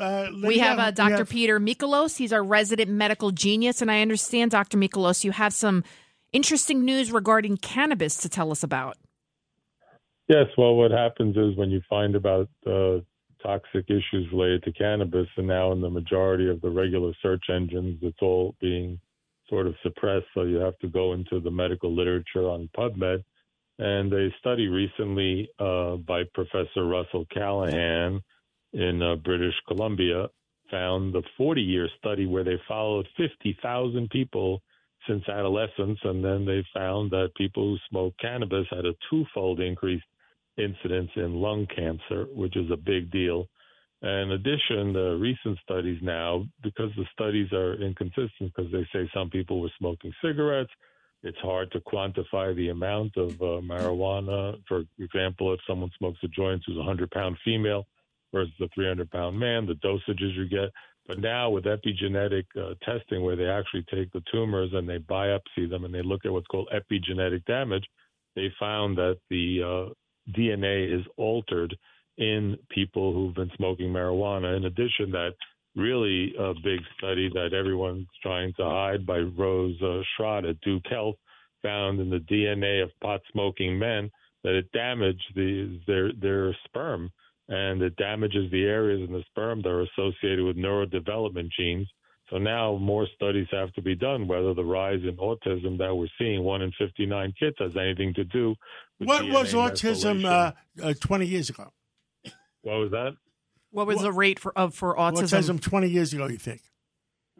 Uh, we have uh, Dr. Have... Peter Michalos. He's our resident medical genius. And I understand, Dr. Michalos, you have some interesting news regarding cannabis to tell us about. Yes. Well, what happens is when you find about uh, toxic issues related to cannabis, and now in the majority of the regular search engines, it's all being sort of suppressed. So you have to go into the medical literature on PubMed. And a study recently uh, by Professor Russell Callaghan in uh, British Columbia found the 40 year study where they followed 50,000 people since adolescence, and then they found that people who smoke cannabis had a twofold increased incidence in lung cancer, which is a big deal. In addition, the recent studies now, because the studies are inconsistent, because they say some people were smoking cigarettes, it's hard to quantify the amount of uh, marijuana. For example, if someone smokes a joint who's a 100 pound female, versus the 300 pound man, the dosages you get. But now with epigenetic uh, testing, where they actually take the tumors and they biopsy them and they look at what's called epigenetic damage, they found that the uh, DNA is altered in people who've been smoking marijuana. In addition, that really a big study that everyone's trying to hide by Rose uh, Schrott at Duke Health found in the DNA of pot smoking men that it damaged the, their their sperm and it damages the areas in the sperm that are associated with neurodevelopment genes. So now more studies have to be done whether the rise in autism that we're seeing, one in 59 kids, has anything to do with What DNA was autism uh, uh, 20 years ago? What was that? What was what, the rate for of for autism? Autism 20 years ago, you think?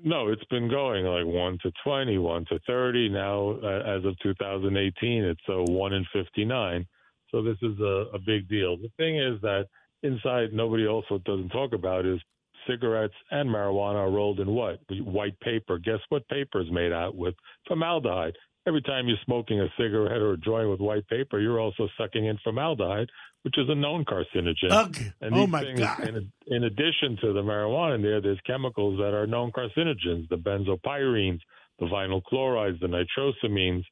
No, it's been going like 1 to 20, 1 to 30. Now, uh, as of 2018, it's a uh, 1 in 59. So this is a, a big deal. The thing is that – inside nobody also doesn't talk about is cigarettes and marijuana are rolled in what? White paper. Guess what paper is made out with? Formaldehyde. Every time you're smoking a cigarette or a joint with white paper, you're also sucking in formaldehyde, which is a known carcinogen. Ugh. And oh my things, God! In, in, addition to the marijuana in there, there's chemicals that are known carcinogens: the benzopyrenes, the vinyl chlorides, the nitrosamines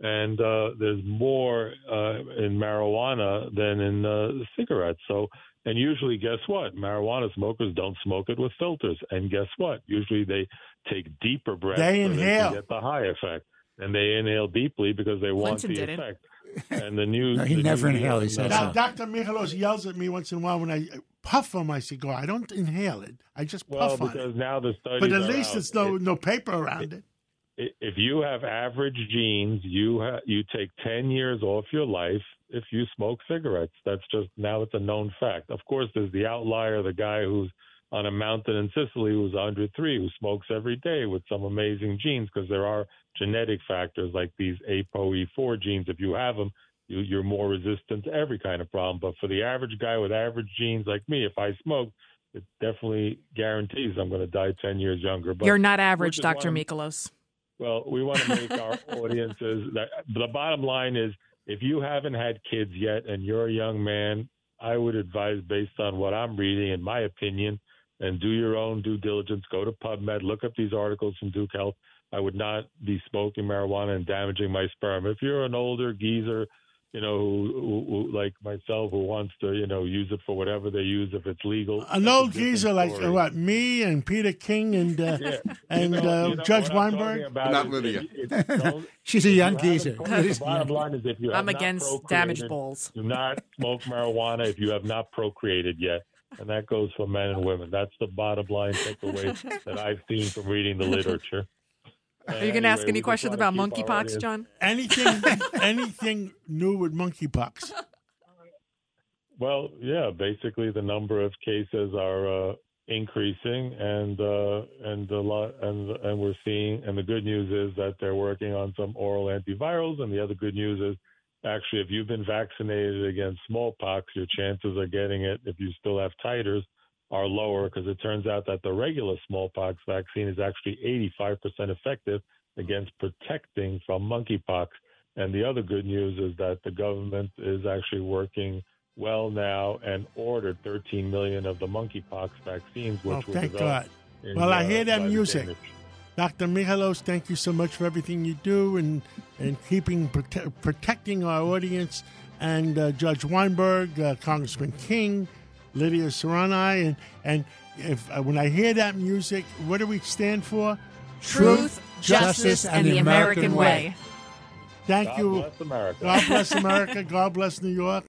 and uh, there's more uh, in marijuana than in uh, cigarettes. So and usually, guess what? Marijuana smokers don't smoke it with filters. And guess what? Usually they take deeper breaths they inhale. to get the high effect. And they inhale deeply because they want Clinton the effect. And the new. no, he the never new inhaled. He said now, so. Dr. Michalos yells at me once in a while when I puff on my cigar. I don't inhale it. I just well, puff on it. Well, because now the studies But at least out. it's no, it, no paper around it. it. If you have average genes, you ha- you take ten years off your life if you smoke cigarettes. That's just now it's a known fact. Of course, there's the outlier, the guy who's on a mountain in Sicily who's 103 who smokes every day with some amazing genes because there are genetic factors like these ApoE4 genes. If you have them, you, you're more resistant to every kind of problem. But for the average guy with average genes like me, if I smoke, it definitely guarantees I'm going to die 10 years younger. But You're not average, Dr. Michalos. Well, we want to make our audiences that the bottom line is if you haven't had kids yet and you're a young man, I would advise, based on what I'm reading, in my opinion, and do your own due diligence. Go to PubMed, look up these articles from Duke Health. I would not be smoking marijuana and damaging my sperm. If you're an older geezer you know, who, who, like myself, who wants to, you know, use it for whatever they use if it's legal. An old geezer like uh, what? Me and Peter King and uh, yeah. and you know, uh, you know Judge Weinberg. Not Lydia. She's a young geezer. The bottom line is, if you I'm against damaged balls. Do not smoke marijuana if you have not procreated yet. And that goes for men and women. That's the bottom line takeaway that I've seen from reading the literature. Are you going to ask any questions about monkeypox, John? Anything, anything new with monkeypox? Well, yeah. Basically, the number of cases are uh, increasing, and uh, and a lot, and and we're seeing. And the good news is that they're working on some oral antivirals, and the other good news is. Actually, if you've been vaccinated against smallpox, your chances of getting it, if you still have titers, are lower because it turns out that the regular smallpox vaccine is actually 85% effective against protecting from monkeypox. And the other good news is that the government is actually working well now and ordered 13 million of the monkeypox vaccines, which oh, thank God. In, well, I hear that music. Dr. Michalos, thank you so much for everything you do and and keeping prote- protecting our audience. And uh, Judge Weinberg, uh, Congressman King, Lydia Serrani, and and if uh, when I hear that music, what do we stand for? Truth, justice, and, and the American, American way. way. Thank God you. God bless America. God bless America. God bless New York.